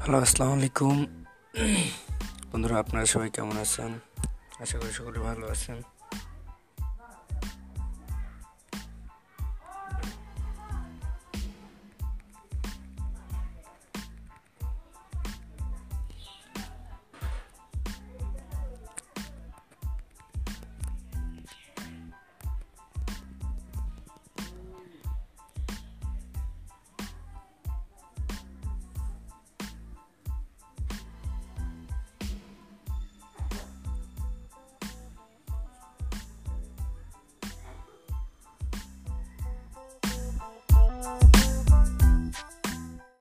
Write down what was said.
Hello আসসালামু আলাইকুম। বন্ধুরা আপনারা সবাই কেমন আছেন? আশা করি সকলে ভালো আছেন।